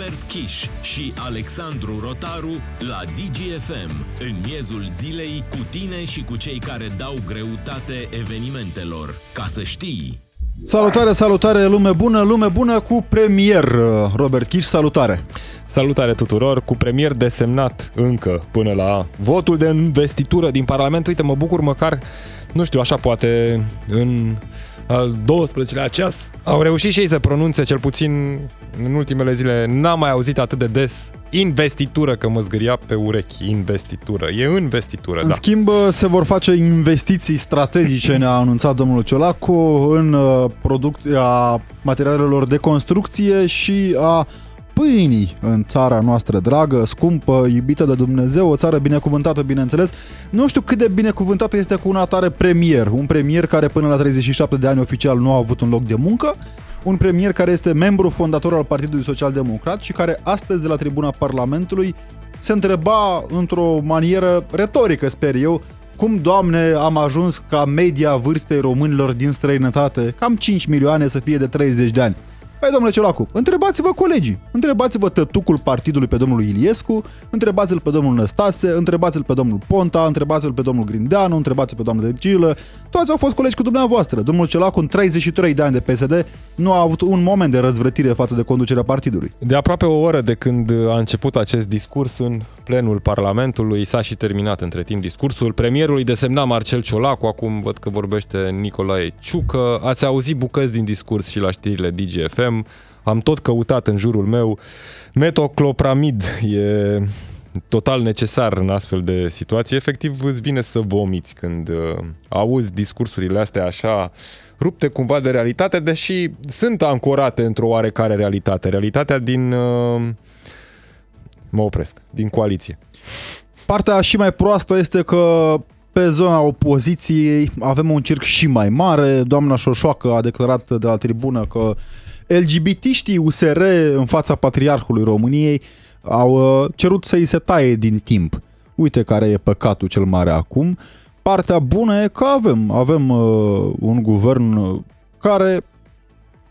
Robert Kiș și Alexandru Rotaru la DGFM, în miezul zilei, cu tine și cu cei care dau greutate evenimentelor. Ca să știi! Salutare, salutare, lume bună, lume bună cu premier Robert Kiș, salutare! Salutare tuturor, cu premier desemnat încă până la votul de investitură din Parlament. Uite, mă bucur măcar, nu știu, așa poate în al 12-lea ceas au reușit și ei să pronunțe, cel puțin în ultimele zile, n-am mai auzit atât de des investitură, că mă zgâria pe urechi, investitură. E investitură, în da. schimb, se vor face investiții strategice, ne-a anunțat domnul Ciolacu, în uh, producția materialelor de construcție și a pâinii în țara noastră dragă, scumpă, iubită de Dumnezeu, o țară binecuvântată, bineînțeles. Nu știu cât de binecuvântată este cu un atare premier, un premier care până la 37 de ani oficial nu a avut un loc de muncă, un premier care este membru fondator al Partidului Social Democrat și care astăzi de la tribuna Parlamentului se întreba într-o manieră retorică, sper eu, cum, Doamne, am ajuns ca media vârstei românilor din străinătate, cam 5 milioane să fie de 30 de ani. Păi, domnule Ciolacu, întrebați-vă colegii, întrebați-vă tătucul partidului pe domnul Iliescu, întrebați-l pe domnul Năstase, întrebați-l pe domnul Ponta, întrebați-l pe domnul Grindeanu, întrebați-l pe domnul Decilă. Toți au fost colegi cu dumneavoastră. Domnul Ciolacu, în 33 de ani de PSD, nu a avut un moment de răzvrătire față de conducerea partidului. De aproape o oră de când a început acest discurs în plenul Parlamentului, s-a și terminat între timp discursul. Premierul îi desemna Marcel Ciolacu, acum văd că vorbește Nicolae Ciucă. Ați auzit bucăți din discurs și la știrile DGFM. Am tot căutat în jurul meu. Metoclopramid e total necesar în astfel de situații. Efectiv îți vine să vomiți când uh, auzi discursurile astea așa rupte cumva de realitate, deși sunt ancorate într-o oarecare realitate. Realitatea din... Uh, mă opresc, din coaliție. Partea și mai proastă este că pe zona opoziției avem un circ și mai mare. Doamna Șoșoacă a declarat de la tribună că LGBT-știi USR în fața Patriarhului României au uh, cerut să-i se taie din timp. Uite care e păcatul cel mare acum. Partea bună e că avem, avem uh, un guvern uh, care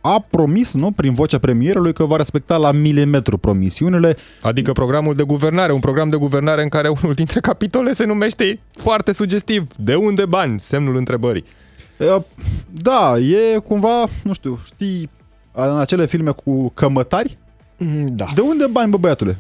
a promis, nu, prin vocea premierului, că va respecta la milimetru promisiunile. Adică programul de guvernare, un program de guvernare în care unul dintre capitole se numește foarte sugestiv. De unde bani? Semnul întrebării. Da, e cumva, nu știu, știi, în acele filme cu cămătari? Da. De unde bani, bă, băiatule?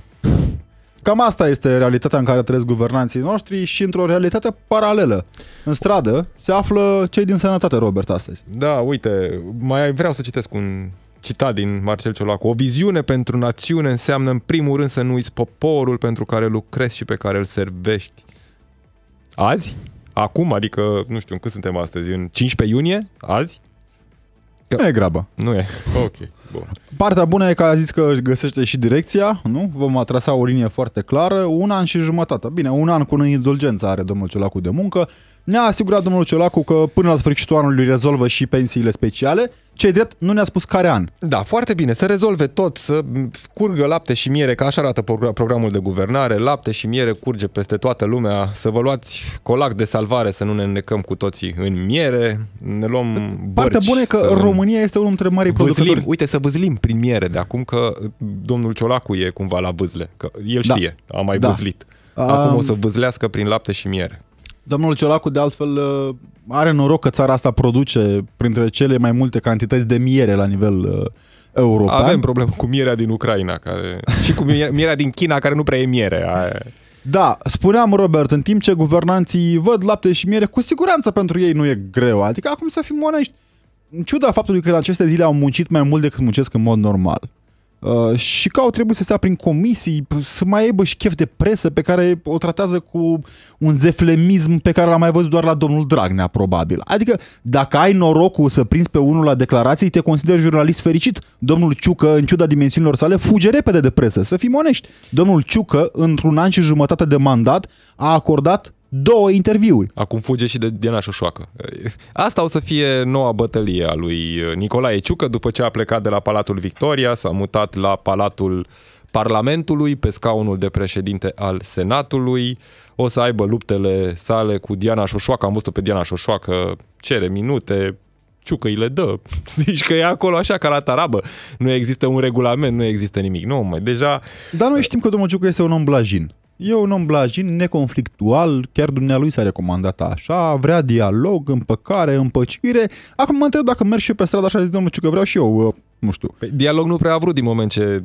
Cam asta este realitatea în care trăiesc guvernanții noștri și într-o realitate paralelă. În stradă se află cei din sănătate, Robert, astăzi. Da, uite, mai vreau să citesc un citat din Marcel Ciolacu. O viziune pentru națiune înseamnă în primul rând să nu uiți poporul pentru care lucrezi și pe care îl servești. Azi? Acum? Adică, nu știu, cât suntem astăzi? În 15 iunie? Azi? Nu e grabă. Nu e. Ok, bun. Partea bună e că a zis că își găsește și direcția, nu? Vom atrasa o linie foarte clară, un an și jumătate. Bine, un an cu indulgență are domnul Ciolacu de muncă. Ne-a asigurat domnul Ciolacu că până la sfârșitul anului rezolvă și pensiile speciale. Ce drept, nu ne-a spus care an. Da, foarte bine, să rezolve tot, să curgă lapte și miere, că așa arată programul de guvernare, lapte și miere curge peste toată lumea, să vă luați colac de salvare, să nu ne înnecăm cu toții în miere, ne luăm bărci. Partea bună e că să... România este unul dintre marii vâzlim, producători. uite, să vâzlim prin miere de acum că domnul Ciolacu e cumva la vâzle, că el Da. știe, a mai Da. vâzlit. Acum Um, o să vâzlească prin lapte și miere. Domnul Ciolacu, de altfel, uh, are noroc că țara asta produce printre cele mai multe cantități de miere la nivel uh, european. Avem problemă cu mierea din Ucraina care... și cu mie- mierea din China care nu prea e miere. Aia... e. Da, spuneam, Robert, în timp ce guvernanții văd lapte și miere, cu siguranță pentru ei nu e greu. Adică acum să fim onești, în ciuda faptului că în aceste zile au muncit mai mult decât muncesc în mod normal. Uh, și că au trebuit să stea prin comisii, p- să mai aibă și chef de presă pe care o tratează cu un zeflemism pe care l-am mai văzut doar la domnul Dragnea, probabil. Adică, dacă ai norocul să prinzi pe unul la declarații, te consideri jurnalist fericit. Domnul Ciucă, în ciuda dimensiunilor sale, fuge repede de presă, să fim onești. Domnul Ciucă, într-un an și jumătate de mandat, a acordat două interviuri. Acum fuge și de Diana Șoșoacă. Asta o să fie noua bătălie a lui Nicolae Ciucă după ce a plecat de la Palatul Victoria, s-a mutat la Palatul Parlamentului, pe scaunul de președinte al Senatului. O să aibă luptele sale cu Diana Șoșoacă. Am văzut pe Diana Șoșoacă, cere minute, Ciucă îi le dă. Zici că e acolo așa ca la tarabă. Nu există un regulament, nu există nimic. Nu, mai deja... Dar noi știm că domnul Ciucă este un om blajin. E un om blajin, neconflictual, chiar dumnealui s-a recomandat așa, vrea dialog, împăcare, împăcire. Acum mă întreb dacă merg și eu pe stradă așa, zic domnul Ciucă, vreau și eu, uh, nu știu. Păi, dialog nu prea a vrut din moment ce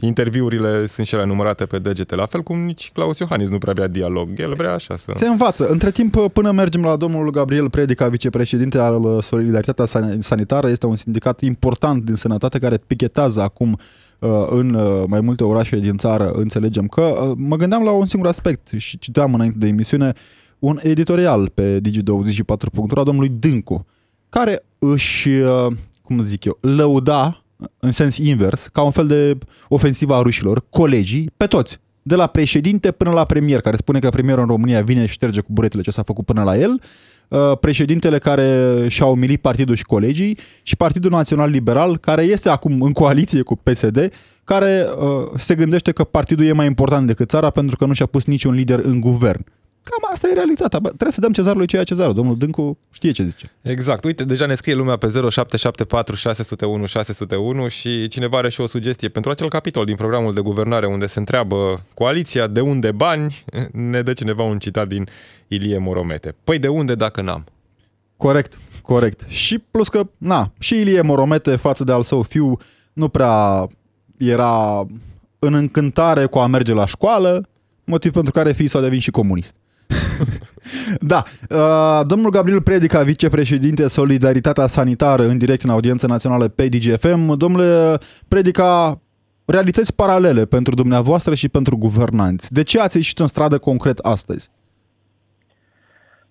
interviurile sunt și ele numărate pe degete, la fel cum nici Claus Iohannis nu prea vrea dialog. El vrea așa să... Se învață. Între timp, până mergem la domnul Gabriel Predica, vicepreședinte al uh, Solidaritatea Sanitară, este un sindicat important din sănătate care pichetează acum uh, în uh, mai multe orașe din țară, înțelegem că mă gândeam la un singur aspect și citeam înainte de emisiune un editorial pe Digi24.ro a domnului Dâncu, care își, cum zic eu, lăuda în sens invers, ca un fel de ofensivă a rușilor, colegii, pe toți. De la președinte până la premier, care spune că premierul în România vine și șterge cu buretele ce s-a făcut până la el, uh, președintele care și-a umilit partidul și colegii și Partidul Național Liberal, care este acum în coaliție cu PSD, care uh, se gândește că partidul e mai important decât țara pentru că nu și-a pus niciun lider în guvern. Cam asta e realitatea. Bă, trebuie să dăm cezarului ceea cezarul. Domnul Dâncu știe ce zice. Exact. Uite, deja ne scrie lumea pe 0774 601 601 și cineva are și o sugestie pentru acel capitol din programul de guvernare unde se întreabă coaliția de unde bani, ne dă cineva un citat din Ilie Moromete. Păi de unde dacă n-am? Corect, corect. Și plus că, na, și Ilie Moromete față de al său fiu nu prea era în încântare cu a merge la școală, motiv pentru care fiul s-a devenit și comunist. da. Uh, domnul Gabriel Predica, vicepreședinte Solidaritatea Sanitară, în direct în audiență națională pe DGFM. Domnule Predica, realități paralele pentru dumneavoastră și pentru guvernanți. De ce ați ieșit în stradă concret astăzi?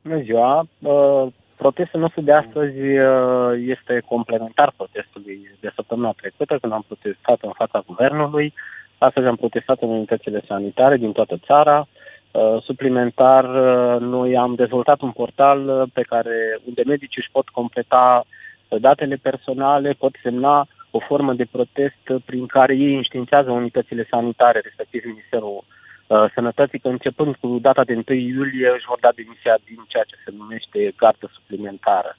Bună ziua! Uh, protestul nostru de astăzi uh, este complementar protestului de săptămâna trecută, când am protestat în fața guvernului. Astăzi am protestat în unitățile sanitare din toată țara. Uh, suplimentar, uh, noi am dezvoltat un portal uh, pe care unde medicii își pot completa datele personale, pot semna o formă de protest prin care ei înștiințează unitățile sanitare, respectiv Ministerul Sănătății, că începând cu data de 1 iulie își vor da demisia din ceea ce se numește gardă suplimentară.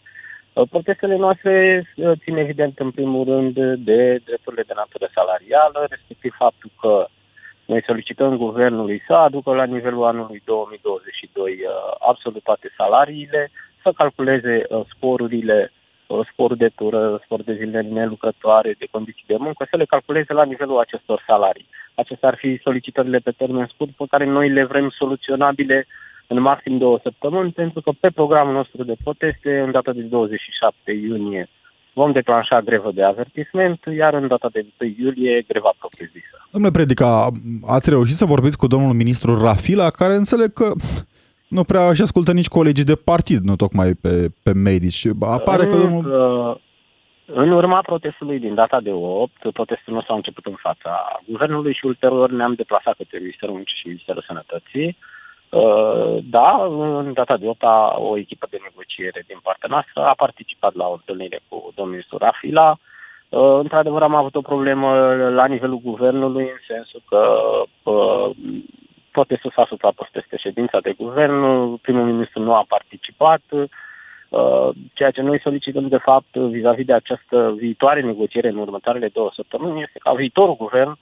Protestele noastre țin evident în primul rând de drepturile de natură salarială, respectiv faptul că noi solicităm guvernului să aducă la nivelul anului 2022 uh, absolut toate salariile, să calculeze uh, sporurile, uh, sporul de tură, spor de zile nelucrătoare, de condiții de muncă, să le calculeze la nivelul acestor salarii. Acestea ar fi solicitările pe termen scurt pe care noi le vrem soluționabile în maxim două săptămâni, pentru că pe programul nostru de proteste, în data de 27 iunie, vom declanșa grevă de avertisment, iar în data de 1 iulie greva propriu-zisă. Domnule Predica, ați reușit să vorbiți cu domnul ministru Rafila, care înțeleg că nu prea își ascultă nici colegii de partid, nu tocmai pe, pe medici. Apare în, că domnul... În urma protestului din data de 8, protestul nostru a început în fața guvernului și ulterior ne-am deplasat către Ministerul Muncii și Ministerul Sănătății Uh, da, în data de 8 o echipă de negociere din partea noastră a participat la o întâlnire cu domnul ministru Rafila. Uh, într-adevăr, am avut o problemă la nivelul guvernului, în sensul că uh, protestul s-a suprapus peste ședința de guvern, primul ministru nu a participat, ceea ce noi solicităm, de fapt, vis-a-vis de această viitoare negociere în următoarele două săptămâni, este ca viitorul guvern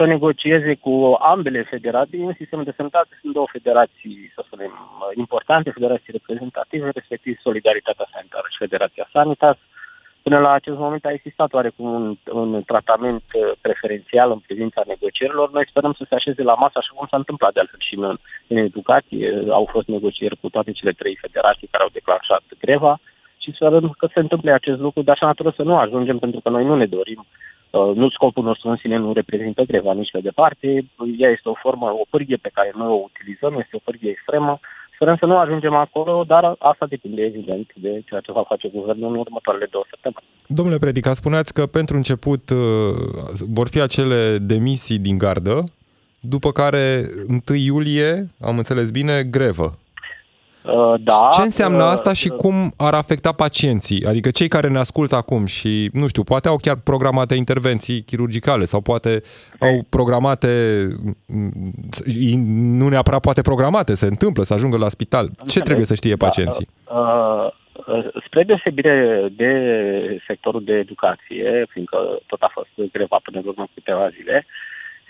să negocieze cu ambele federații. În sistemul de sănătate sunt două federații, să spunem, importante, federații reprezentative, respectiv Solidaritatea Sanitară și Federația Sanitas. Până la acest moment a existat oarecum un, un tratament preferențial în privința negocierilor. Noi sperăm să se așeze la masă, așa cum s-a întâmplat de altfel și în, în educație. Au fost negocieri cu toate cele trei federații care au declanșat greva și sperăm că se întâmple acest lucru de așa natură să nu ajungem, pentru că noi nu ne dorim Uh, nu scopul nostru în sine nu reprezintă greva nici pe departe. Ea este o formă, o pârghie pe care noi o utilizăm, este o pârghie extremă. Sperăm să nu ajungem acolo, dar asta depinde evident de ceea ce va face guvernul în următoarele două săptămâni. Domnule Predica, spuneați că pentru început uh, vor fi acele demisii din gardă, după care 1 iulie, am înțeles bine, grevă. Uh, da. Ce înseamnă uh, asta și cum ar afecta pacienții? Adică cei care ne ascultă acum și, nu știu, poate au chiar programate intervenții chirurgicale sau poate au programate, nu neapărat poate programate, se întâmplă să ajungă la spital. Ce trebuie să știe da, pacienții? Uh, Spre deosebire de sectorul de educație, fiindcă tot a fost greva până în urmă câteva zile,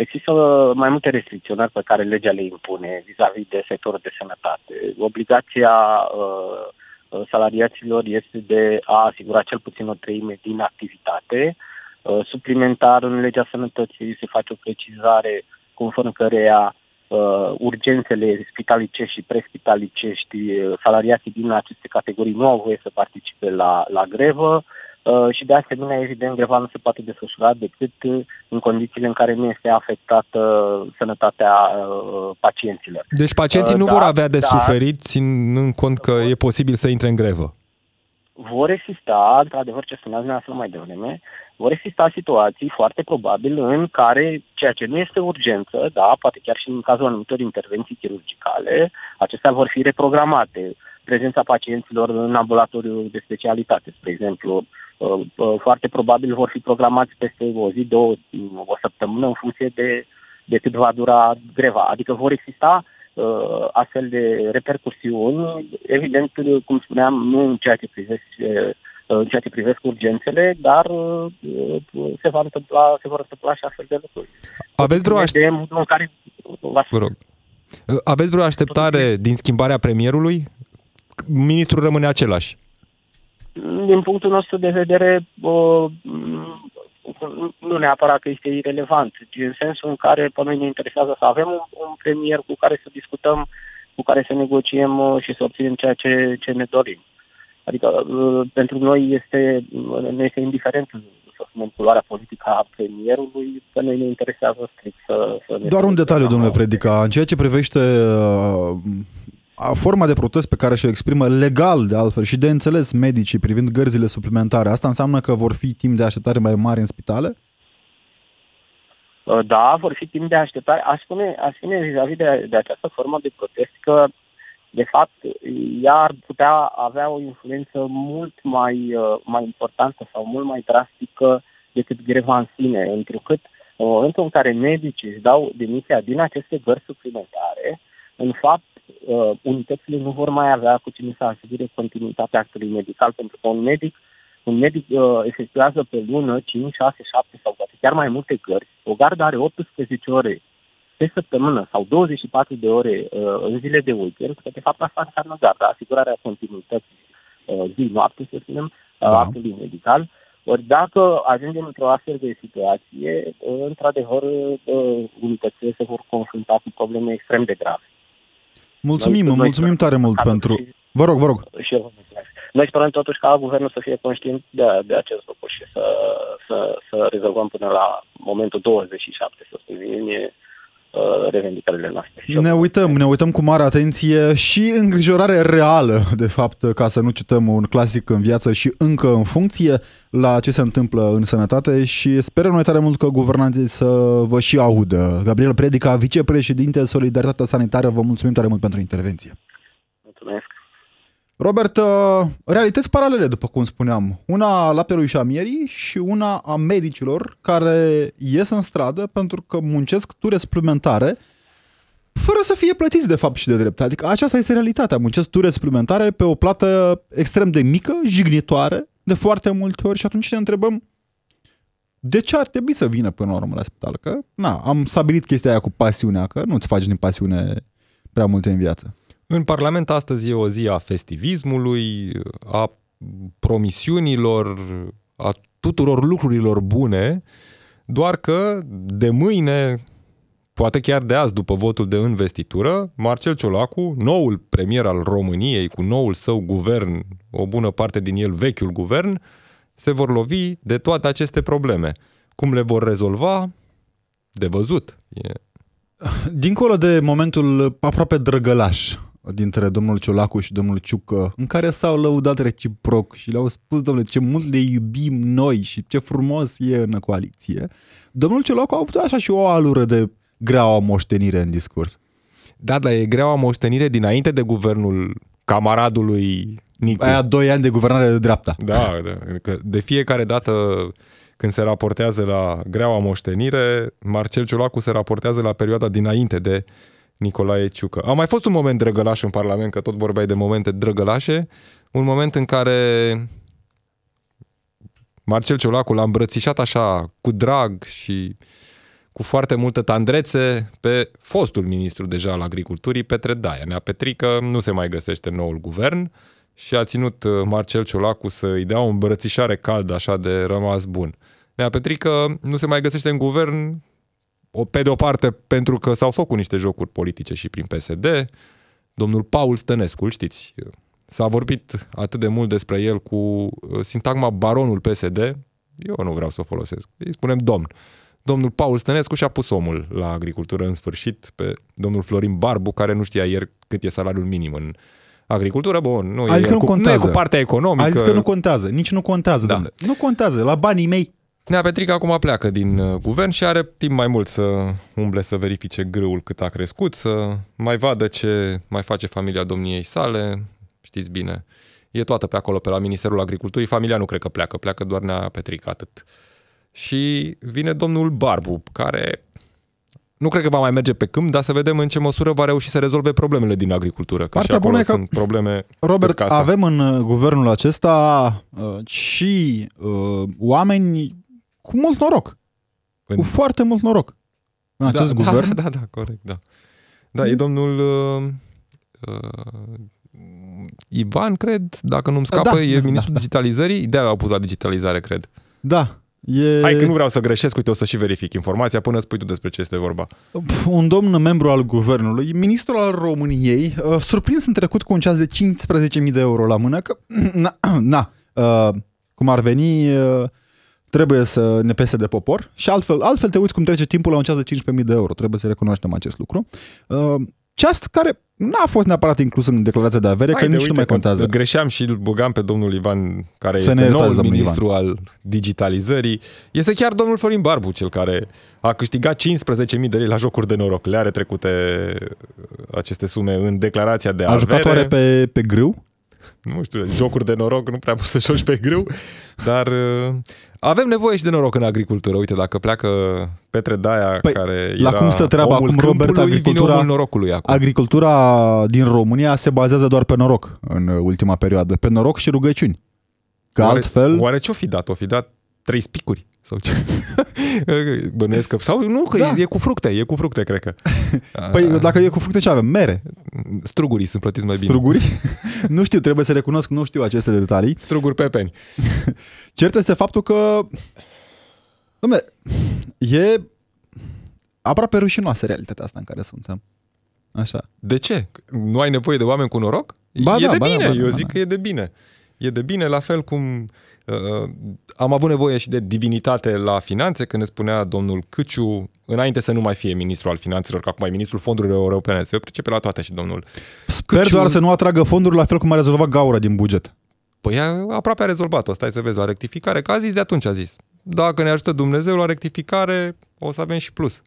există mai multe restricționări pe care legea le impune vis-a-vis de sectorul de sănătate. Obligația uh, salariaților este de a asigura cel puțin o treime din activitate. Uh, suplimentar, în legea sănătății se face o precizare conform căreia uh, urgențele spitalicești și prespitalicești, uh, salariații din aceste categorii nu au voie să participe la, la grevă uh, și de asemenea, evident, greva nu se poate desfășura decât uh, în condițiile în care nu este afectată sănătatea uh, pacienților. Deci pacienții uh, nu da, vor avea de da, suferit, ținând cont că e posibil să intre în grevă. Vor exista, într-adevăr, ce spuneați dumneavoastră mai devreme, vor exista situații foarte probabil în care ceea ce nu este urgență, da, poate chiar și în cazul anumitor intervenții chirurgicale, acestea vor fi reprogramate. Prezența pacienților în ambulatoriu de specialitate, spre exemplu, uh, uh, foarte probabil vor fi programați peste o zi, două, o săptămână în funcție de, de cât va dura greva. Adică vor exista uh, astfel de repercusiuni, evident, cum spuneam, nu în ceea ce privește în ceea ce privesc urgențele, dar uh, se, va întâmpla, se vor întâmpla și astfel de lucruri. Aveți vreo, aș... în care... Vă rog. Aveți vreo așteptare din schimbarea premierului? Ministrul rămâne același. Din punctul nostru de vedere, nu neapărat că este irelevant, în sensul în care pe noi ne interesează să avem un, un premier cu care să discutăm, cu care să negociem uh, și să obținem ceea ce, ce ne dorim. Adică uh, pentru noi este, ne este indiferent să spunem, culoarea politică a premierului, că noi ne interesează strict să... să ne Doar un detaliu, domnule Predica, în ceea ce privește uh, forma de protest pe care și-o exprimă legal, de altfel, și de înțeles medicii privind gărzile suplimentare, asta înseamnă că vor fi timp de așteptare mai mari în spitale? Uh, da, vor fi timp de așteptare. Aș spune, aș spune vis-a-vis de, de această formă de protest că de fapt, ea ar putea avea o influență mult mai, uh, mai importantă sau mult mai drastică decât greva în sine, întrucât în momentul în care medicii își dau demisia din aceste gări suplimentare, în fapt, uh, unitățile nu vor mai avea cu cine să asigure continuitatea actului medical, pentru că un medic, un medic uh, efectuează pe lună 5, 6, 7 sau poate chiar mai multe gări. O gardă are 18 ore pe săptămână sau 24 de ore uh, în zile de weekend, că de fapt asta înseamnă garda, asigurarea continuității uh, zi-noapte, să spunem, uh, da. actului medical. Ori dacă ajungem într-o astfel de situație, uh, într-adevăr, uh, unitățile se vor confrunta cu probleme extrem de grave. Mulțumim, noi, mulțumim tare mult pentru... Și, vă rog, vă rog. Și eu vă mulțumesc. Noi sperăm totuși ca guvernul să fie conștient de, de acest lucru și să, să, să rezolvăm până la momentul 27, să spunem, iunie, Uh, revendicările noastre. Ne uităm, ne uităm cu mare atenție și îngrijorare reală, de fapt, ca să nu cităm un clasic în viață și încă în funcție la ce se întâmplă în sănătate și sperăm noi tare mult că guvernanții să vă și audă. Gabriel Predica, vicepreședinte Solidaritatea Sanitară, vă mulțumim tare mult pentru intervenție. Mulțumesc. Robert, uh, realități paralele, după cum spuneam. Una la Pelui și a Mierii și una a medicilor care ies în stradă pentru că muncesc ture suplimentare fără să fie plătiți de fapt și de drept. Adică aceasta este realitatea. Muncesc ture suplimentare pe o plată extrem de mică, jignitoare, de foarte multe ori și atunci ne întrebăm de ce ar trebui să vină până la urmă la spital? Că, na, am stabilit chestia aia cu pasiunea, că nu-ți faci din pasiune prea multe în viață. În Parlament astăzi e o zi a festivismului, a promisiunilor, a tuturor lucrurilor bune, doar că de mâine, poate chiar de azi, după votul de investitură, Marcel Ciolacu, noul premier al României, cu noul său guvern, o bună parte din el vechiul guvern, se vor lovi de toate aceste probleme. Cum le vor rezolva? De văzut. E... Dincolo de momentul aproape drăgălaș dintre domnul Ciolacu și domnul Ciucă, în care s-au lăudat reciproc și le-au spus, domnule, ce mult le iubim noi și ce frumos e în coaliție, domnul Ciolacu a avut așa și o alură de greaua moștenire în discurs. Da, dar e greaua moștenire dinainte de guvernul camaradului Nicu. Aia doi ani de guvernare de dreapta. Da, da că de fiecare dată când se raportează la greaua moștenire, Marcel Ciolacu se raportează la perioada dinainte de Nicolae Ciucă. A mai fost un moment drăgălaș în Parlament, că tot vorbeai de momente drăgălașe, un moment în care Marcel Ciolacu l-a îmbrățișat așa cu drag și cu foarte multă tandrețe pe fostul ministru deja al agriculturii, Petre Daia. Nea Petrică nu se mai găsește în noul guvern și a ținut uh, Marcel Ciolacu să îi dea o îmbrățișare caldă așa de rămas bun. Nea Petrică nu se mai găsește în guvern pe de o parte pentru că s-au făcut niște jocuri politice și prin PSD, domnul Paul Stănescu, îl știți, s-a vorbit atât de mult despre el cu uh, sintagma baronul PSD, eu nu vreau să o folosesc, îi spunem domn. Domnul Paul Stănescu și-a pus omul la agricultură în sfârșit pe domnul Florin Barbu, care nu știa ieri cât e salariul minim în agricultură. Bun, nu, A zis e, că nu cu, contează. nu e cu partea economică. A zis că nu contează, nici nu contează, Da. domnule. Nu contează, la banii mei. Nea Petrică acum pleacă din uh, guvern și are timp mai mult să umble să verifice grâul cât a crescut, să mai vadă ce mai face familia domniei sale, știți bine. E toată pe acolo, pe la Ministerul Agriculturii. Familia nu cred că pleacă, pleacă doar Nea Petrică, atât. Și vine domnul Barbu, care nu cred că va mai merge pe câmp, dar să vedem în ce măsură va reuși să rezolve problemele din agricultură. Că Partea și acolo bună e că- sunt probleme Robert, cât casa. avem în uh, guvernul acesta uh, și uh, oameni cu mult noroc. În- Cu foarte mult noroc. În acest da, guvern. Da, da, da, corect, da. Da, e domnul uh, uh, Ivan, cred, dacă nu-mi scapă, Da, e da, ministrul da, da. digitalizării. De-aia l-au pus la digitalizare, cred. Da. E Hai că nu vreau să greșesc, uite, o să și verific informația până spui tu despre ce este vorba. Pf, un domn membru al guvernului, ministrul al României, uh, surprins în trecut cu un ceas de 15.000 de euro la mână, că, na, na uh, cum ar veni, uh, trebuie să ne pese de popor și altfel, altfel te uiți cum trece timpul la un ceas de 15.000 de euro. Trebuie să recunoaștem acest lucru. Uh, ceas care n-a fost neapărat inclus în declarația de avere, că Haide, nici nu mai că contează. Greșeam și îl băgam pe domnul Ivan, care Să ne este iertați, noul domnul ministru al digitalizării. Este chiar domnul Florin Barbu, cel care a câștigat 15.000 de lei la jocuri de noroc. Le are trecute aceste sume în declarația de A jucat avere. oare pe, pe grâu? nu știu, jocuri de noroc, nu prea poți să joci pe grâu, dar uh, avem nevoie și de noroc în agricultură. Uite, dacă pleacă Petre Daia, Păi, care la era cum stă treaba omul acum, Robert, câmpului, vine agricultura- omul norocului acum. Agricultura din România se bazează doar pe noroc în ultima perioadă. Pe noroc și rugăciuni. Că oare, altfel... Oare ce-o fi dat? O fi dat trei spicuri? Sau ce? Bănuiesc că... Sau nu, că Da. e, e cu fructe, e cu fructe, cred că. Păi dacă e cu fructe ce avem? Mere? Strugurii sunt plătiți mai bine. Struguri? nu știu, trebuie să recunosc, nu știu aceste detalii. Struguri pepeni. Cert este faptul că... Dom'le, e aproape rușinoasă realitatea asta în care suntem. Așa. De ce? Nu ai nevoie de oameni cu noroc? Ba e da, de ba da, bine, ba da, eu ba zic da. că e de bine. E de bine, la fel cum uh, am avut nevoie și de divinitate la finanțe, când ne spunea domnul Câciu, înainte să nu mai fie ministru al finanțelor, că acum e ministrul fondurilor europene, se pricepe la toate și domnul. Sper Câciu- doar să nu atragă fonduri la fel cum a rezolvat gaura din buget. Păi a- aproape a rezolvat-o, stai să vezi la rectificare, că a zis de atunci a zis. Dacă ne ajută Dumnezeu la rectificare, o să avem și plus.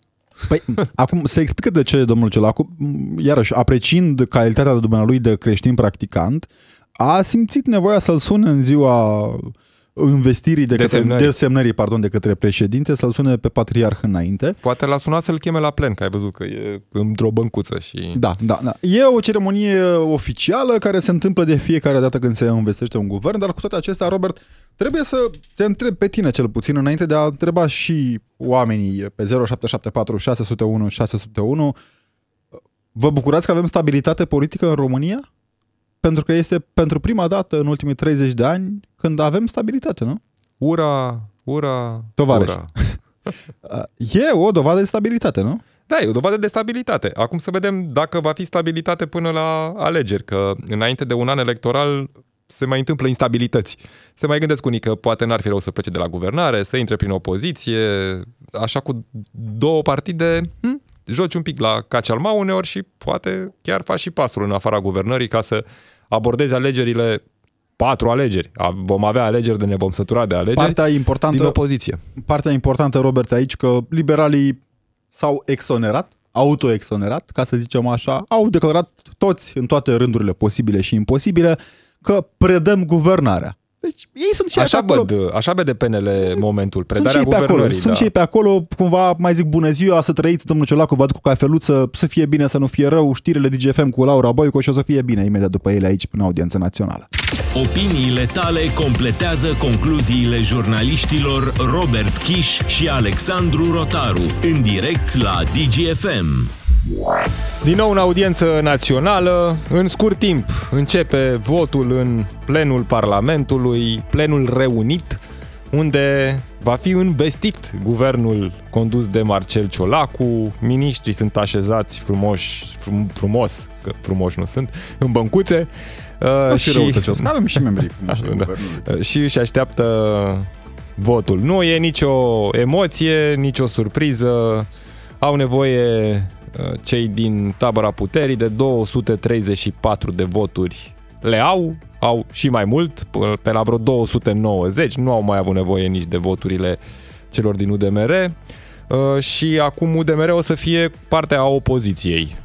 Păi, acum se explică de ce domnul Ciolacu, m, iarăși, apreciind calitatea de dumnealui de creștin practicant, a simțit nevoia să-l sune în ziua investirii de către, Desemnării. desemnării pardon, de către președinte, să-l sune pe patriarh înainte. Poate l-a sunat să-l cheme la plen, că ai văzut că e într-o băncuță și... Da, da, da. E o ceremonie oficială care se întâmplă de fiecare dată când se învestește un guvern, dar cu toate acestea, Robert, trebuie să te întreb pe tine cel puțin, înainte de a întreba și oamenii pe 0774 601 601, vă bucurați că avem stabilitate politică în România? Pentru că este pentru prima dată în ultimii 30 de ani când avem stabilitate, nu? Ura, ura, Tovarăș. ura. E o dovadă de stabilitate, nu? Da, e o dovadă de stabilitate. Acum să vedem dacă va fi stabilitate până la alegeri, că înainte de un an electoral se mai întâmplă instabilități. Se mai gândesc unii că poate n-ar fi rău să plece de la guvernare, să intre prin opoziție, așa cu două partide, hm, joci un pic la cacealma uneori și poate chiar faci și pasul în afara guvernării ca să abordezi alegerile patru alegeri. A- Vom avea alegeri de ne vom sătura de alegeri Partea importantă din opoziție. partea importantă, Robert, aici că liberalii s-au exonerat, autoexonerat, ca să zicem așa, au declarat toți în toate rândurile posibile și imposibile că predăm guvernarea. Deci ei sunt și Așa, acolo. văd, așa vede PNL momentul, Sunt predarea și ei pe acolo, guvernării. sunt da. și ei pe acolo, cumva mai zic bună ziua, să trăiți, domnul Ciolacu, văd cu cafeluță, să fie bine, să nu fie rău, știrile DGFM cu Laura Boico și o să fie bine imediat după ele aici, în audiență națională. Opiniile tale completează concluziile jurnaliștilor Robert Kiș și Alexandru Rotaru în direct la DGFM. Din nou în audiență națională, în scurt timp începe votul în plenul Parlamentului, plenul reunit, unde va fi investit guvernul condus de Marcel Ciolacu, miniștrii sunt așezați frumoși, frum, frumos, că frumoși nu sunt, în băncuțe. uh, și răutăcios. Avem și membrii Da. guvernului. Uh, și își așteaptă votul. Nu e nicio emoție, nicio surpriză. Au nevoie uh, cei din tabăra puterii de 234 de voturi. Le au, au și mai mult, p- pe la vreo 290, nu au mai avut nevoie nici de voturile celor din UDMR. Uh, și acum UDMR o să fie partea a opoziției.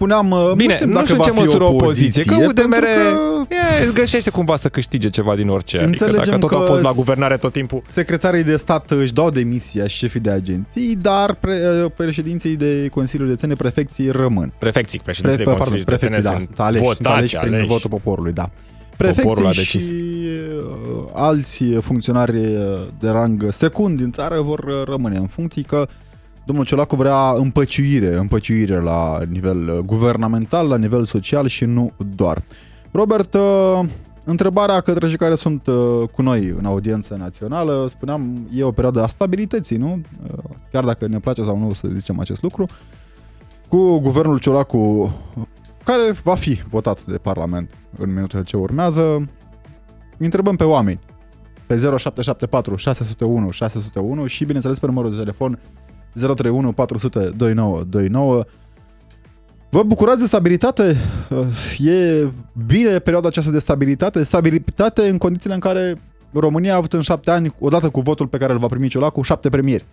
Spuneam, uh, Bine, știm nu dacă știu va ce fi măsură opoziție, că pentru UDMR că e, îți găsește cumva să câștige ceva din orice. Adică Înțelegem dacă tot au că fost la guvernare tot timpul. Secretarii de stat își dau demisia și șefii de agenții, dar pre, uh, președinții de Consiliul de Țene, prefecții rămân. Prefecții, președinții Pre, de pardon, Consiliul prefecții, da, Județene sunt sunt aleși, sunt votați, aleși prin aleși. votul poporului, da. Poporul Prefecții a și decis. uh, alți funcționari uh, de rang secund din țară vor uh, rămâne în funcții că domnul Ciolacu vrea împăciuire, împăciuire la nivel uh, guvernamental, la nivel social și nu doar. Robert, uh, întrebarea către cei care sunt uh, cu noi în audiență națională, spuneam, e o perioadă a stabilității, nu? Uh, Chiar dacă ne place sau nu să zicem acest lucru, cu guvernul Ciolacu care va fi votat de Parlament în minutele ce urmează. Întrebăm pe oameni pe 0774 601 601 și bineînțeles pe numărul de telefon 031 400 2929. Vă bucurați de stabilitate? Uh, E bine perioada aceasta de stabilitate? Stabilitate în condițiile în care România a avut în șapte ani, odată cu votul pe care îl va primi Ciolacu, șapte premieri.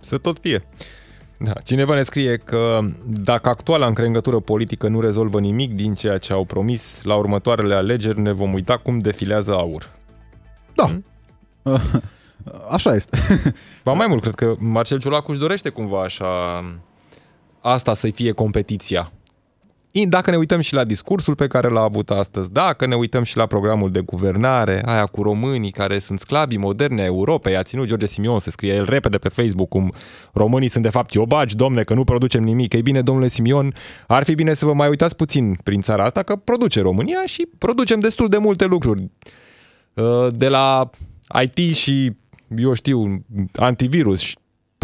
Să tot fie. Da. Cineva ne scrie că dacă actuala încrengătură politică nu rezolvă nimic din ceea ce au promis, la următoarele alegeri ne vom uita cum defilează aur. Da. Așa este. Ba mai mult, cred că Marcel Ciolacu își dorește cumva așa asta să fie competiția. In- Dacă ne uităm și la discursul pe care l-a avut astăzi, dacă ne uităm și la programul de guvernare, aia cu românii care sunt sclavii moderne a Europei, a ținut George Simion să scrie el repede pe Facebook cum românii sunt de fapt iobaci, domne, că nu producem nimic. Ei bine, domnule Simion, ar fi bine să vă mai uitați puțin prin țara asta, că produce România și producem destul de multe lucruri. Uh, De la IT și, eu știu, antivirus și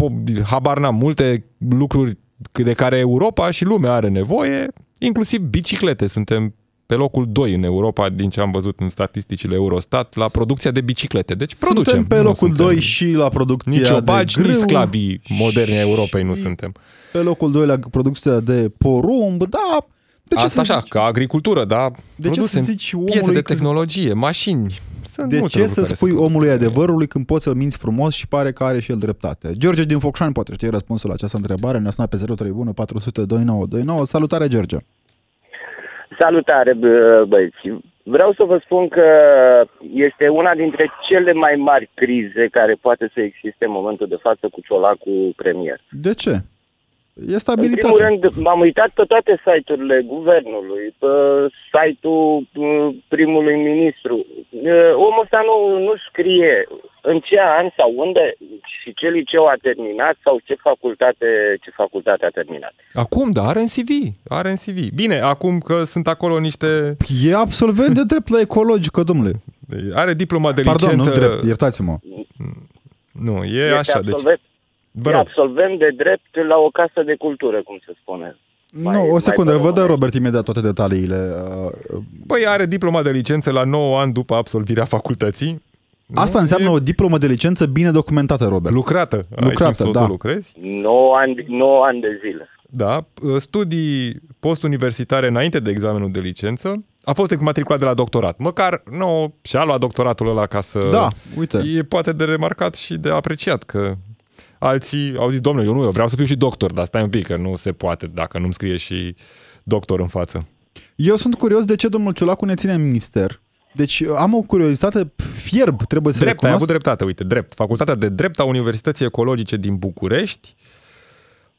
po- habar n-am, multe lucruri de care Europa și lumea are nevoie, inclusiv biciclete. Suntem pe locul 2 în Europa, din ce am văzut în statisticile Eurostat, la producția de biciclete. Deci producem. Suntem pe Nu locul suntem 2 și la producția Nici obaci, de grâu, nici sclavii moderni ai Europei nu și suntem. Pe locul 2 la producția de porumb, da. De ce Asta să așa, zici, ca agricultură, da, De ce să producem zici piese omului de că- tehnologie, mașini. Sunt de multe ce lucruri să care se spui produc. omului adevărului când poți să-l minți frumos și pare că are și el dreptate? George din Focșani poate știe răspunsul la această întrebare. Ne-a sunat pe 031 400 2929. Salutare, George! Salutare, bă- băieți! Vreau să vă spun că este una dintre cele mai mari crize care poate să existe în momentul de față cu Ciolacu premier. De ce? E În primul stabilitate. rând, m-am uitat pe toate site-urile guvernului, pe site-ul uh, primului ministru. Uh, Omul ăsta nu, nu scrie în ce an sau unde și ce liceu a terminat sau ce facultate, ce facultate a terminat. Acum, da, are în CV. Are în CV. Bine, acum că sunt acolo niște... E absolvent de drept la ecologică, domnule. Are diploma de Pardon, licență... nu drept, iertați-mă. Nu, e Este așa, deci... absolvent, Vă e rog, absolvent de drept la o casă de cultură, cum se spune. Mai- Nu, o mai secundă, pe vă dă românește. Robert imediat toate detaliile. Uh, păi are diploma de licență la 9 ani după absolvirea facultății. Nu? Asta înseamnă E o diplomă de licență bine documentată, Robert. lucrată. Ai Lucrată, timp să o- da. să lucrezi. 9 ani, 9 ani de zile. Da, studii postuniversitare înainte de examenul de licență. A fost exmatriculat de la doctorat. Măcar nu și-a luat doctoratul ăla ca să... Da, uite. E poate de remarcat și de apreciat că alții au zis, domnule, eu nu, eu vreau să fiu și doctor, dar stai un pic, că nu se poate dacă nu-mi scrie și doctor în față. Eu sunt curios de ce domnul Ciolacu ne ține în minister Deci am o curiozitate fierb, trebuie să Drept, ai recunosc. avut dreptate, uite, drept. Facultatea de drept a Universității Ecologice din București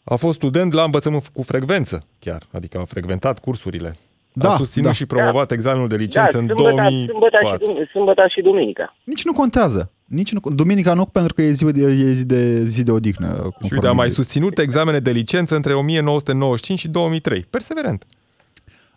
a fost student la învățământ cu frecvență, chiar, adică a frecventat cursurile. Da, a susținut da. și promovat examenul de licență în sâmbătă, sâmbătă, și, 2004. dum- sâmbătă și duminica. Nici nu contează. Nici nu, duminica nu, pentru că e zi de, e zi de, zi de odihnă. Și conform uite, a mai legii. susținut examene de licență între 1995 și 2003. Perseverent.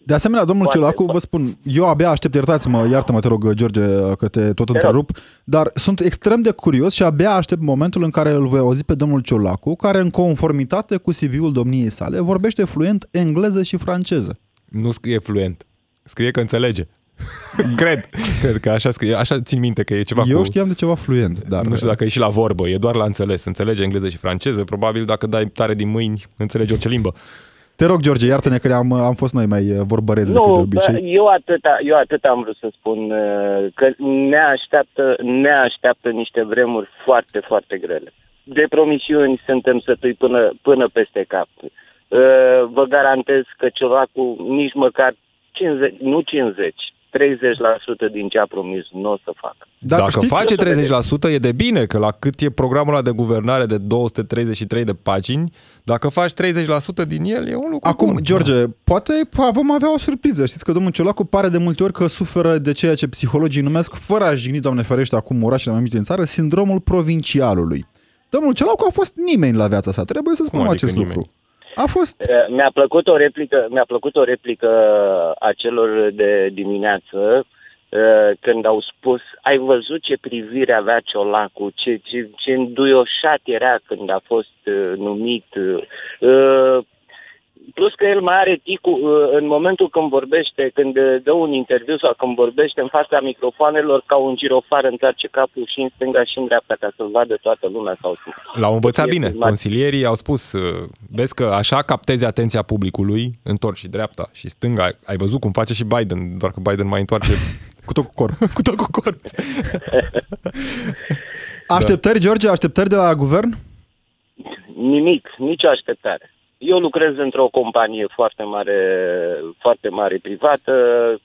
De asemenea, domnul Foarte Ciolacu, bun. vă spun, eu abia aștept, iertați-mă, iartă-mă, te rog, George, că te tot întrerup, dar sunt extrem de curios și abia aștept momentul în care îl voi auzi pe domnul Ciolacu, care în conformitate cu CV-ul domniei sale vorbește fluent engleză și franceză. Nu scrie fluent. Scrie că înțelege. cred, cred că așa scrie. Așa țin minte că e ceva Eu cu... știam de ceva fluent, dar... Nu știu dacă e și la vorbă, e doar la înțeles. Înțelege engleză și franceză. Probabil dacă dai tare din mâini, înțelegi orice limbă. Te rog, George, iartă-ne că am, am fost noi mai uh, vorbăreți decât de Nu, obicei. bă, eu atâta, eu atâta am vrut să spun uh, că ne așteaptă, ne așteaptă niște vremuri foarte, foarte grele. De promisiuni suntem sătui până, până peste cap. Uh, Vă garantez că ceva cu nici măcar 50, nu 50, 30% din ce a promis nu o să facă. Dar Dacă știți- face 30% e de bine, că la cât e programul ăla de guvernare de 233 de pagini, dacă faci 30% din el, e un lucru Acum, bun. George, poate pa- vom avea o surpriză. Știți că domnul Ciolacu pare de multe ori că suferă de ceea ce psihologii numesc, fără a jigni, doamne ferește, acum orașele mai mici din țară, sindromul provincialului. Domnul Ciolacu a fost nimeni la viața sa, trebuie să spunem adică acest nimeni? lucru. A fost... Eh, Mi-a plăcut o replică, mi-a plăcut o replică a celor de dimineață eh, când au spus ai văzut ce privire avea Ciolacu, ce, ce, ce înduioșat era când a fost eh, numit. Eh, Plus că el mai are ticul eh, în momentul când vorbește, când eh, dă un interviu sau când vorbește în fața microfoanelor ca un girofar întoarce capul și în stânga și în dreapta ca să-l vadă toată lumea sau L-au învățat E bine. filmat. Consilierii au spus, uh, vezi că așa captezi atenția publicului, întorci și dreapta și stânga. Ai văzut cum face și Biden, doar că Biden mai întoarce Cu tot cu corp. cu tot cu corp. Așteptări, George, așteptări de la guvern? Nimic, nicio așteptare. Eu lucrez într-o companie foarte mare, foarte mare privată.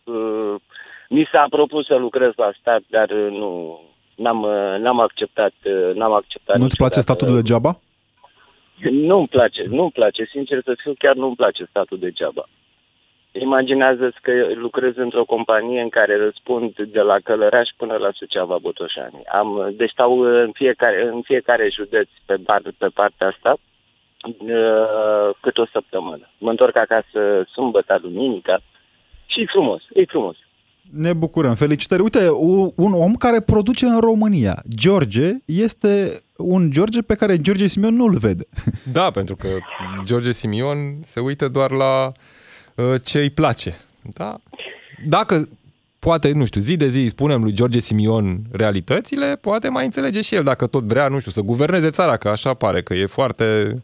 Uh, Mi s-a propus să lucrez la stat, dar uh, nu n-am, uh, n-am acceptat, uh, n-am acceptat. Nu-ți place niciodată. statutul degeaba? Nu-mi place, nu-mi place, sincer să fiu, chiar nu-mi place statul degeaba. Imaginează-ți că lucrez într-o companie în care răspund de la Călăraș până la Suceava Botoșani. Am, deci stau în fiecare, în fiecare județ pe, par, pe partea asta uh, cât o săptămână. Mă întorc acasă sâmbătă, duminica și e frumos, e frumos. Ne bucurăm, felicitări. Uite, u- un om care produce în România. George este un George pe care George Simion nu-l vede. Da, pentru că George Simion se uită doar la uh, ce îi place. Da? Dacă poate, nu știu, zi de zi îi spunem lui George Simion realitățile, poate mai înțelege și el dacă tot vrea, nu știu, să guverneze țara, că așa pare, că e foarte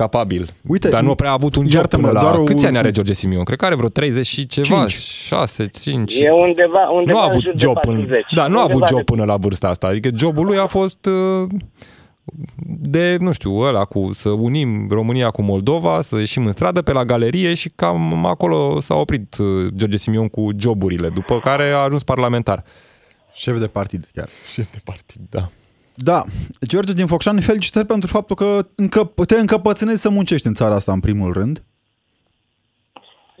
capabil. Uite, Dar nu prea a avut un job iartă-mă, până la... doar Câți un- ani are George Simion? Cred că are vreo 30 și ceva, Cinci. 6, 5. E undeva, undeva nu a în avut jur de job până, 40. da, nu a avut Undeva job de- până la vârsta asta. Adică jobul lui a fost uh, de, nu știu, ăla cu să unim România cu Moldova, să ieșim în stradă pe la galerie și cam acolo s-a oprit uh, George Simion cu joburile, după care a ajuns parlamentar. Șef de partid, chiar. Șef de partid, da. Da, George din Focșani, felicitări pentru faptul că încă, te încăpățânezi să muncești în țara asta, în primul rând.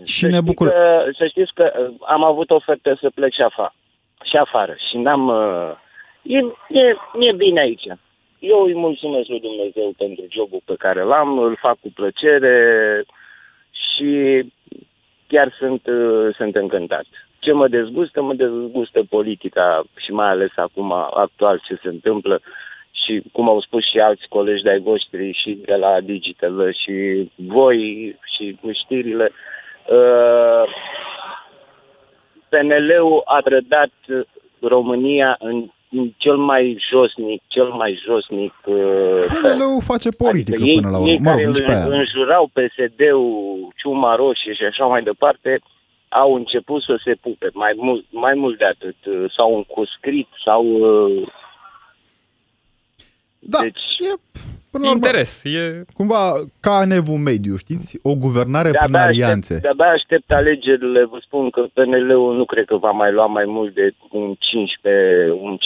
Și Să ne știți bucură. Că, să știți că uh, am avut oferte să plec și afară. Și afară. Și n-am... uh, E, e, e bine aici. Eu îi mulțumesc lui Dumnezeu pentru jobul pe care l-am, îl fac cu plăcere și chiar sunt, uh, sunt încântat. Ce mă dezgustă? Mă dezgustă politica și mai ales acum actual ce se întâmplă și cum au spus și alți colegi de-ai voștri și de la Digital și voi și știrile, uh, PNL-ul a trădat România în, în cel mai josnic, cel mai josnic uh, fel. PNL-ul face politică Adică ei, până la urmă. ei Mă rog, care nici pe aia. îl înjurau PSD-ul, ciuma roșie și așa mai departe, au început să se pupe. Mai mult, mai mult de atât. uh, S-au încuscrit, s-au... uh, Da, Deci- e, Până la urmă, interes. E... Cumva ca în evul mediu, știți? O guvernare prin De-abia alianțe. aștept, de-abia aștept alegerile, vă spun că PNL-ul nu cred că va mai lua mai mult de un 15, un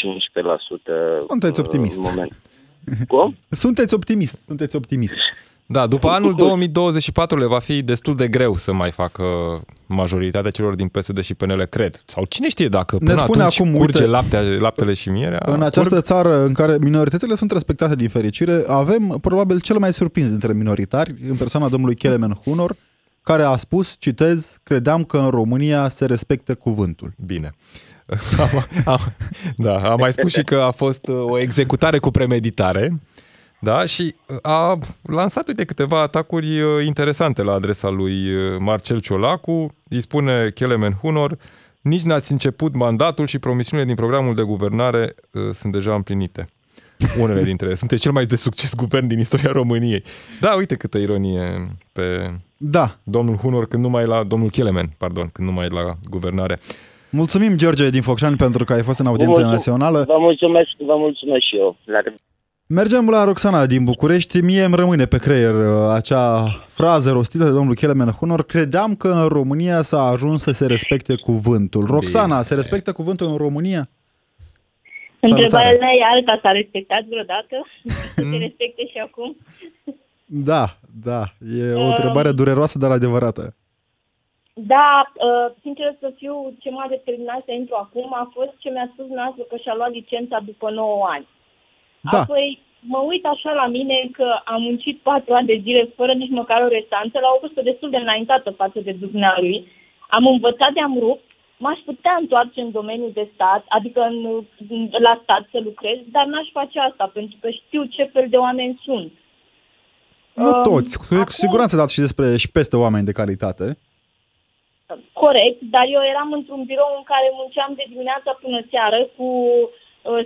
15% Sunteți optimist. în moment. Cum? Sunteți optimist, sunteți optimist. Da, după anul 2024 le va fi destul de greu să mai facă majoritatea celor din PSD și PNL, cred. Sau cine știe dacă Ne până spune atunci acum, curge uite, laptea, laptele și mierea. În această țară în care minoritățile sunt respectate din fericire, avem probabil cel mai surprins dintre minoritari, în persoana domnului Kelemen Hunor, care a spus, citez, credeam că în România se respectă cuvântul. Bine. Am, am, da, am mai spus și că a fost uh, o executare cu premeditare. Da, și uh, a lansat uite câteva atacuri uh, interesante la adresa lui uh, Marcel Ciolacu. Îi spune Kelemen Hunor, nici n-ați început mandatul și promisiunile din programul de guvernare uh, sunt deja împlinite. Unele dintre ele. Sunteți cel mai de succes guvern din istoria României. Da, uite câtă ironie pe Da, domnul Hunor când nu mai e la domnul Kelemen, pardon, când nu mai e la guvernare. mulțumim George din Focșani pentru că ai fost în Vă audiența mulțum- națională. Vă mulțumesc, vă mulțumesc și eu. La Mergem la Roxana din București. Mie îmi rămâne pe creier uh, acea frază rostită de domnul Kelemen Hunor. Credeam că în România s-a ajuns să se respecte cuvântul. Roxana, se respectă cuvântul în România? Întrebarea mea e alta, s-a respectat vreodată? Se Mm. respecte și acum? Da, da. E o întrebare dureroasă, dar adevărată. Da, uh, sincer să fiu, ce m-a determinat să intru acum a fost ce mi-a spus noastră că și-a luat licența după 9 ani. Da. Apoi mă uit așa la mine că am muncit 4 ani de zile fără nici măcar o restanță la o vârstă destul de înaintată față de dumnealui. Am învățat de-am rupt, m-aș putea întoarce în domeniul de stat, adică în, la stat să lucrez, dar n-aș face asta pentru că știu ce fel de oameni sunt. Nu Um, toți, cu acum- siguranță dați și despre și peste oameni de calitate. Corect, dar eu eram într-un birou în care munceam de dimineața până seară cu uh,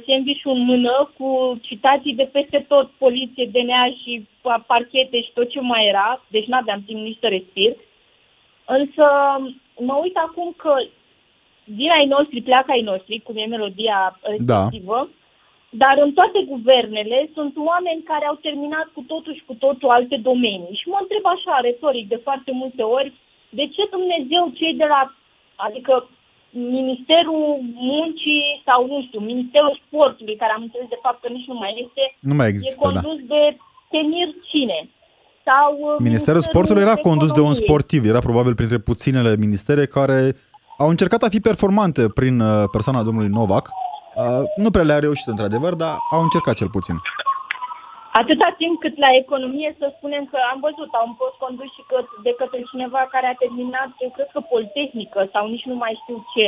sandwich în mână, cu citații de peste tot, poliție, DNA și pa- parchete și tot ce mai era, deci n-aveam timp nici să respir. Însă mă uit acum că din ai noștri pleacă ai noștri, cum e melodia respectivă, da. dar în toate guvernele sunt oameni care au terminat cu totul și cu totul alte domenii. Și mă întreb așa, retoric, de foarte multe ori, de ce Dumnezeu cei de la, adică Ministerul Muncii sau, nu știu, Ministerul Sportului, care am înțeles de fapt că nici nu mai este, Nu mai e există, da. condus de Tenir cine? Sau uh, Ministerul Sportului era condus de un Economiei. sportiv. Era probabil printre puținele ministere care au încercat a fi performante prin uh, persoana domnului Novak. Uh, Nu prea le-a reușit, într-adevăr, dar au încercat cel puțin. Atâta timp cât la economie să spunem că am văzut, au fost condus și că, de către cineva care a terminat, eu cred că Politehnică sau nici nu mai știu ce.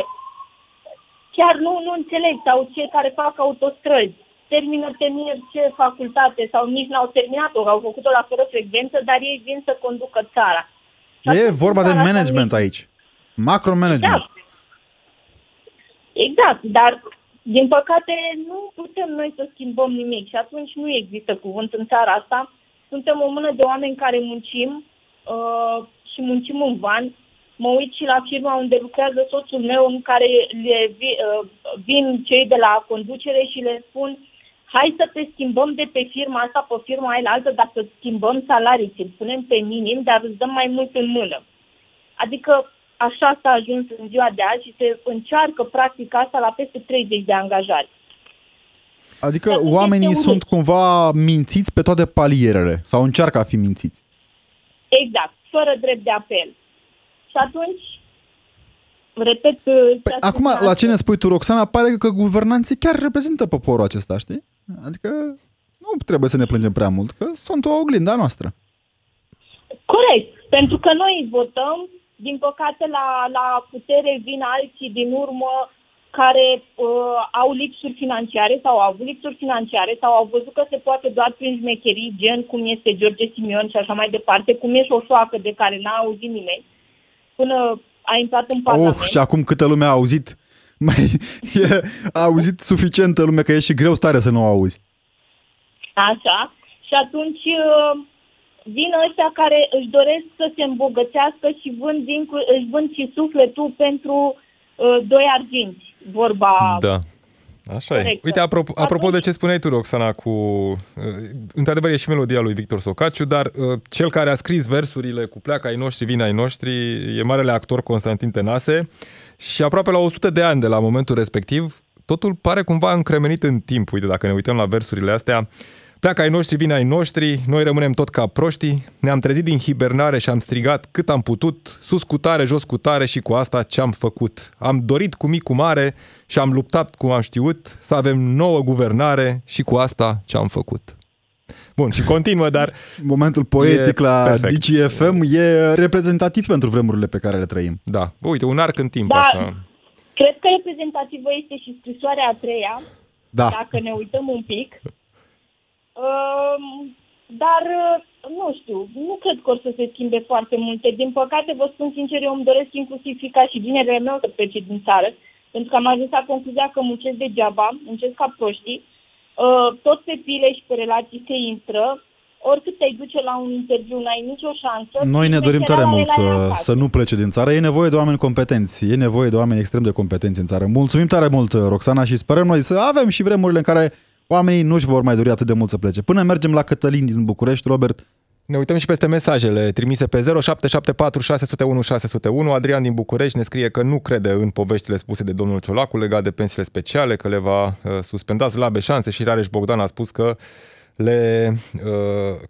Chiar nu, nu înțeleg, sau cei care fac autostrăzi. Termină temir ce facultate sau nici n-au terminat-o, au făcut-o la fără frecvență, dar ei vin să conducă țara. Și E atunci vorba de țara asta management nu- aici. Macromanagement. Exact. Exact, dar din păcate nu putem noi să schimbăm nimic și atunci nu există cuvânt în țara asta. Suntem o mână de oameni care muncim uh, și muncim în van. Mă uit și la firma unde lucrează soțul meu în care le vi, uh, vin cei de la conducere și le spun hai să te schimbăm de pe firma asta pe firma aia la altă, dar să schimbăm salarii, ți-l punem pe minim, dar îți dăm mai mult în mână. Adică așa s-a ajuns în ziua de azi și se încearcă practic asta la peste 30 de angajați. Adică Dar oamenii este sunt cumva mințiți pe toate palierele sau încearcă a fi mințiți. Exact, fără drept de apel. Și atunci, repet... uh, Păi, ceea ce acum, spuneați. la ce ne spui tu, Roxana, pare că guvernanții chiar reprezintă poporul acesta, știi? Adică nu trebuie să ne plângem prea mult, că sunt o oglindă a noastră. Corect, pentru că noi îi votăm, din păcate la, la putere vin alții din urmă care uh, au lipsuri financiare sau au avut lipsuri financiare sau au văzut că se poate doar prin șmecherii, gen cum este George Simion și așa mai departe, cum e și o soacă de care n-a auzit nimeni până a intrat în Parlament. Oh, și acum câtă lume a auzit, mai, e, a auzit suficientă lume că e și greu tare să nu o auzi. Așa. Și atunci uh, vin ăștia care își doresc să se îmbogățească și vând, din, își vând și sufletul pentru uh, doi arginți. Vorba Da. Așa e. Corect. Uite, apropo, apropo Atunci- de ce spuneai tu, Roxana, cu... uh, Într-adevăr, e și melodia lui Victor Socaciu, dar uh, cel care a scris versurile cu pleacă ai noștri, vin ai noștri, e marele actor Constantin Tenase și aproape la 100 de ani de la momentul respectiv, totul pare cumva încremenit în timp. Uite, dacă ne uităm la versurile astea, Pleacă ai noștri, vin ai noștri, noi rămânem tot ca proștii, ne-am trezit din hibernare și am strigat cât am putut, sus cu tare, jos cu tare și cu asta ce-am făcut. Am dorit cu mic cu mare și am luptat cum am știut să avem nouă guvernare și cu asta ce-am făcut. Bun, și continuă, dar Momentul poetic E la perfect. DGFM e reprezentativ pentru vremurile pe care le trăim. da, uite, un arc în timp Da. așa. Cred că reprezentativă este și scrisoarea a treia, Da. dacă ne uităm un pic. Um, dar, uh, nu știu, nu cred că o să se schimbe foarte multe. Din păcate, vă spun sincer, eu îmi doresc inclusiv fi ca și ginerele meu să plece din țară, pentru că am ajuns la concluzia că muncesc degeaba, muncesc ca proștii, uh, tot pe pile și pe relații se intră, oricât te-ai duce la un interviu, n-ai nicio șansă. Noi ne dorim tare Meseria mult la ea să, acasă. să nu plece din țară. E nevoie de oameni competenți, e nevoie de oameni extrem de competenți în țară. Mulțumim tare mult, Roxana, și sperăm noi să avem și vremurile în care oamenii nu-și vor mai dori atât de mult să plece. Până mergem la Cătălin din București, Robert, Ne uităm și peste mesajele trimise pe 0774 601 601. Adrian din București ne scrie că nu crede în poveștile spuse de domnul Ciolacu legat de pensiile speciale, că le va uh, suspenda slabe șanse și Rareș Bogdan a spus că le, uh,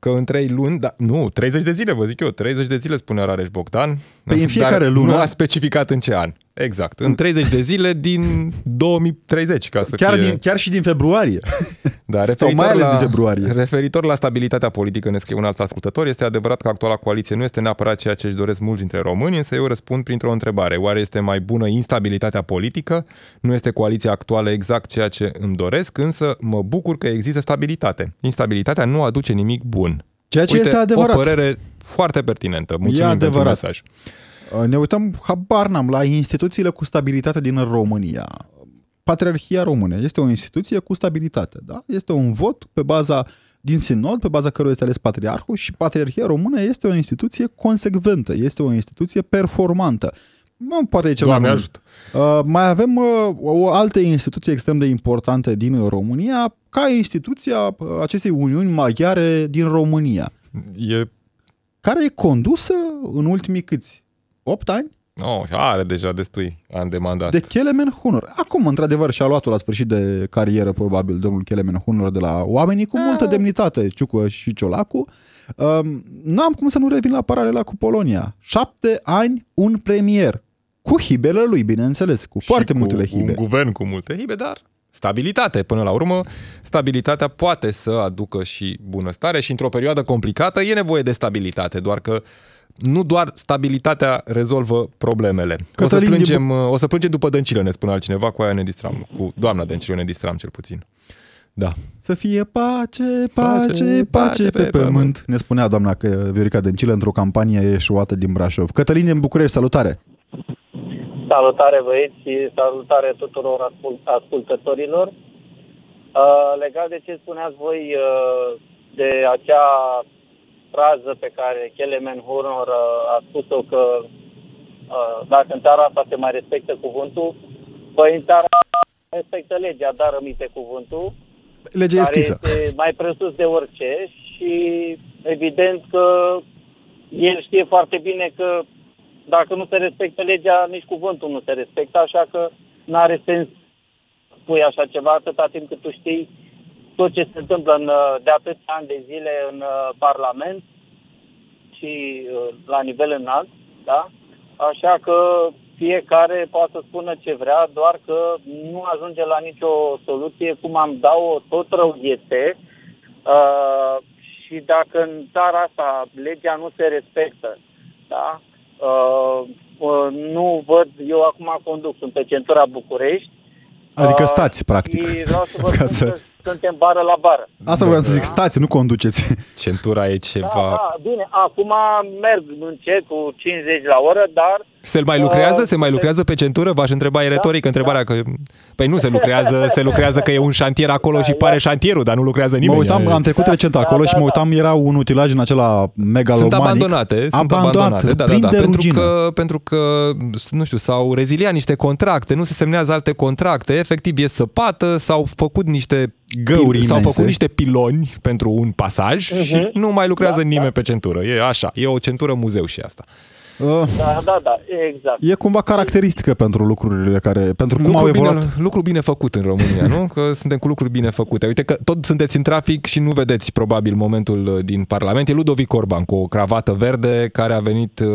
că în 3 luni, da, nu, 30 de zile, vă zic eu, 30 de zile spunea Rareș Bogdan. Păi în fiecare dar lună- Nu a specificat în ce an. Exact, în 30 de zile din 2030, ca să chiar, fie... din, chiar și din februarie. Da, Sau referitor mai ales la, din februarie. Referitor la stabilitatea politică, ne scrie un alt ascultător, este adevărat că actuala coaliție nu este neapărat ceea ce își doresc mulți dintre români, însă eu răspund printr-o întrebare. Oare este mai bună instabilitatea politică? Nu este coaliția actuală exact ceea ce îmi doresc, însă mă bucur că există stabilitate. Instabilitatea nu aduce nimic bun. Ceea ce Uite, este adevărat. o părere foarte pertinentă. Mulțumim pentru adevărat. mesaj. Ne uităm, habar n-am, la instituțiile cu stabilitate din România. Patriarhia română este o instituție cu stabilitate. Da? Este un vot pe baza din sinod, pe baza căruia este ales patriarhul și Patriarhia română este o instituție consecventă, este o instituție performantă. Nu poate e cel Doamne mai ajută! Uh, mai avem uh, o altă instituție extrem de importantă din România, ca instituția uh, acestei Uniuni Maghiare din România, E... care e condusă în ultimii câți? 8 ani? Oh, are deja destui ani de mandat. De Kelemen Hunor. Acum, într-adevăr, și-a luat la sfârșit de carieră, probabil, domnul Kelemen Hunor de la oamenii cu multă demnitate, Ciucă și Ciolacu. Um, n-am cum să nu revin la paralela cu Polonia. Șapte ani, un premier. Cu hibele lui, bineînțeles, cu Și foarte cu multele hibe. Un guvern cu multe hibe, dar stabilitate. Până la urmă, stabilitatea poate să aducă și bunăstare și într-o perioadă complicată e nevoie de stabilitate, doar că nu doar stabilitatea rezolvă problemele. O să, Cătălin din plângem, o să plângem după Dăncilă, ne spune altcineva, cu aia ne distram, cu doamna Dăncilă ne distram cel puțin. Da. Să fie pace, pace, pace pe pământ, ne spunea doamna că Viorica Dăncilă într-o campanie eșuată din Brașov. Cătălin din București, salutare! Salutare băieți și salutare tuturor ascult- ascultătorilor. Uh, legat de ce spuneați voi uh, de acea frază pe care Kelemen Hornor uh, a spus-o că uh, dacă în țara asta se mai respectă cuvântul, păi în țara asta respectă legea, dar rămite cuvântul, Legea e care scrisă. este mai presus de orice și evident că el știe foarte bine că dacă nu se respectă legea, nici cuvântul nu se respectă, așa că nu are sens să spui așa ceva atâta timp cât tu știi tot ce se întâmplă în, uh, de atâția ani de zile în uh, Parlament și uh, la nivel înalt, da? Așa că fiecare poate să spună ce vrea, doar că nu ajunge la nicio soluție, cum am dau-o, tot rău este. Uh, și dacă în țara asta legea nu se respectă, da? Uh, uh, nu văd, eu acum conduc, sunt pe centura București. Adică uh, stați, practic. Și vreau să vă Ca spun să- că suntem bară la bară. Asta voiam să zic, stați, nu conduceți. Centura e Da, ceva... da, bine, acum merg încet cu 50 la oră, dar Se mai lucrează? Uh, Se mai lucrează pe centură? V-aș întreba, e retorică întrebarea că... Păi nu se lucrează, se lucrează că e un șantier acolo și pare șantierul, dar nu lucrează Mă nimeni. uitam, am trecut recent acolo Da, și da, mă da. uitam, era un utilaj în acela megalomanic. Sunt abandonate, sunt Abandonat, abandonate, da, da, plin da, de pentru rugină. că, pentru că, nu știu, s-au reziliat niște contracte, nu se semnează alte contracte, efectiv e săpată, s-au făcut niște Găuri s-au imense. făcut niște piloni pentru un pasaj și nu mai lucrează Da, nimeni da. pe centură. E așa, e o centură muzeu și asta. Uh, Da, da, da, exact. E cumva caracteristică pentru lucrurile care, pentru cum au Lucru evoluat. bine, lucru bine făcut în România, nu? Că suntem cu lucruri bine făcute. Uite că tot sunteți în trafic și nu vedeți probabil momentul uh, din Parlament. E Ludovic Orban cu o cravată verde care a venit uh,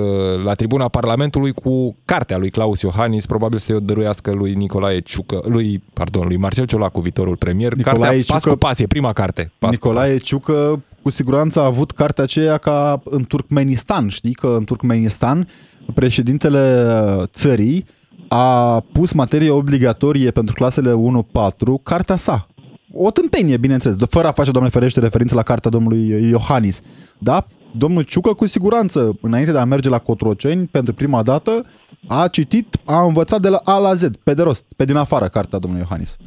la tribuna Parlamentului cu cartea lui Claus Iohannis, probabil să-i o dăruiască lui Nicolae Ciucă, lui, pardon, lui Marcel Ciolacu, viitorul premier. Nicolae Cartea Pas Ciucă- cu pas, e prima carte. Pas cu Nicolae pas. Ciucă cu siguranță a avut cartea aceea ca în Turkmenistan. Știi că în Turkmenistan președintele țării a pus materie obligatorie pentru clasele 1-4 cartea sa. O tâmpenie, bineînțeles, de- fără a face, doamne ferește, referință la cartea domnului Iohannis. Da? Domnul Ciucă, cu siguranță, înainte de a merge la Cotroceni, pentru prima dată, a citit, a învățat de la A la Z, pe de rost, pe din afară, cartea domnului Iohannis.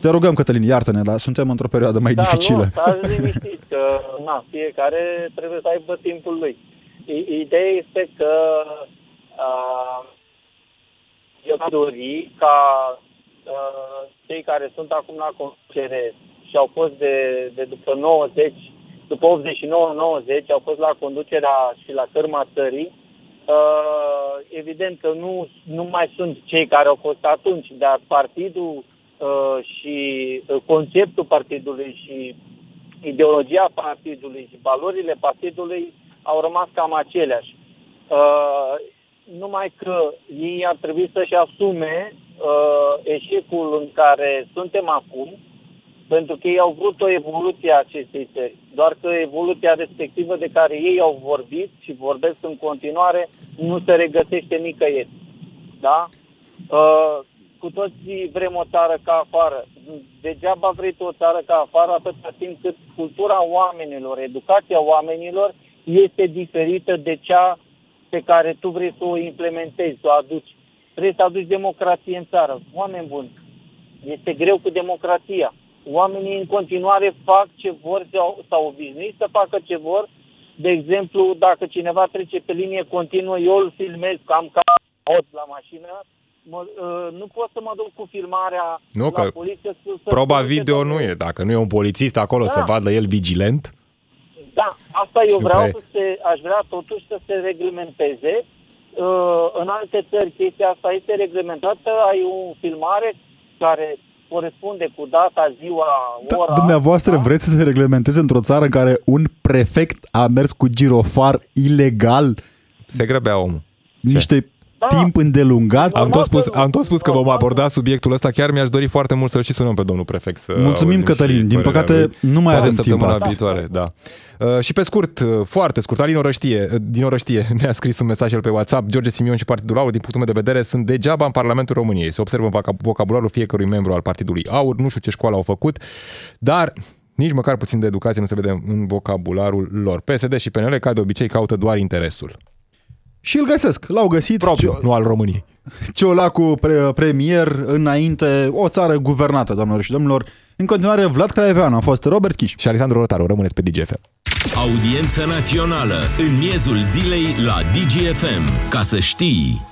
Te rugăm, Cătălin, iartă-ne, dar suntem într-o perioadă mai da, dificilă. nu, stați liniștit, că na, fiecare trebuie să aibă timpul lui. I- Ideea este că uh, eu aș dori ca uh, cei care sunt acum la conducere și au fost de, de după 90, după 89-90, au fost la conducerea și la cărma țării, uh, evident că nu, nu mai sunt cei care au fost atunci, dar partidul uh, și uh, conceptul partidului și ideologia partidului și valorile partidului au rămas cam aceleași. Uh, numai că ei ar trebui să-și asume uh, eșecul în care suntem acum, pentru că ei au vrut o evoluție a acestei țări. Doar că evoluția respectivă de care ei au vorbit și vorbesc în continuare nu se regăsește nicăieri. Da? Uh, cu toții vrem o țară ca afară. Degeaba vrei tu o țară ca afară atâta timp cât cultura oamenilor, educația oamenilor este diferită de cea pe care tu vrei să o implementezi, să o aduci. Vrei să aduci democrație în țară. Oameni buni, este greu cu democrația. Oamenii în continuare fac ce vor sau, sau obișnuiți să facă ce vor. De exemplu, dacă cineva trece pe linie continuă, eu îl filmez cam ca hoț la mașină, mă, uh, nu pot să mă duc cu filmarea Nu, la că poliție. Să, să Proba spun ce video nu domnule- e. Dacă nu e un polițist acolo Da. să vadă el vigilent, Da, asta eu Și vreau după să se, aș vrea totuși să se reglementeze. Uh, în alte țări chestia asta este reglementată, ai o filmare care corespunde cu data, ziua, Da, ora. dumneavoastră da? vreți să se reglementeze într-o țară în care un prefect a mers cu girofar ilegal se grăbea omul. niște Da. timp îndelungat? Am tot, spus, Normal am tot spus că vom aborda subiectul ăsta. Chiar mi-aș dori foarte mult să-l și sunăm pe domnul prefect. Să Mulțumim, auzim Cătălin. și Din părerea păcate, lui. nu mai Poate avem timp săptămâna astăzi. viitoare, da. Uh, și pe scurt, uh, foarte scurt, Alin Orăștie, uh, din Orăștie ne-a scris un mesaj el pe WhatsApp. George Simion și Partidul Aur, din punctul meu de vedere, sunt degeaba în Parlamentul României. Se observă voca- vocabularul fiecărui membru al Partidului Aur. Nu știu ce școală au făcut, dar nici măcar puțin de educație nu se vede în vocabularul lor. PSD și PNL, ca de obicei, caută doar interesul. Și îl găsesc. L-au găsit. Propriu, Cio- nu al României. Ciolacu pre- premier înainte, o țară guvernată, doamnelor și domnilor. În continuare, Vlad Craievean a fost Robert Kiș. Și Alexandru Rotaru, rămâneți pe DGFM. Audiență națională în miezul zilei la DGFM. Ca să știi...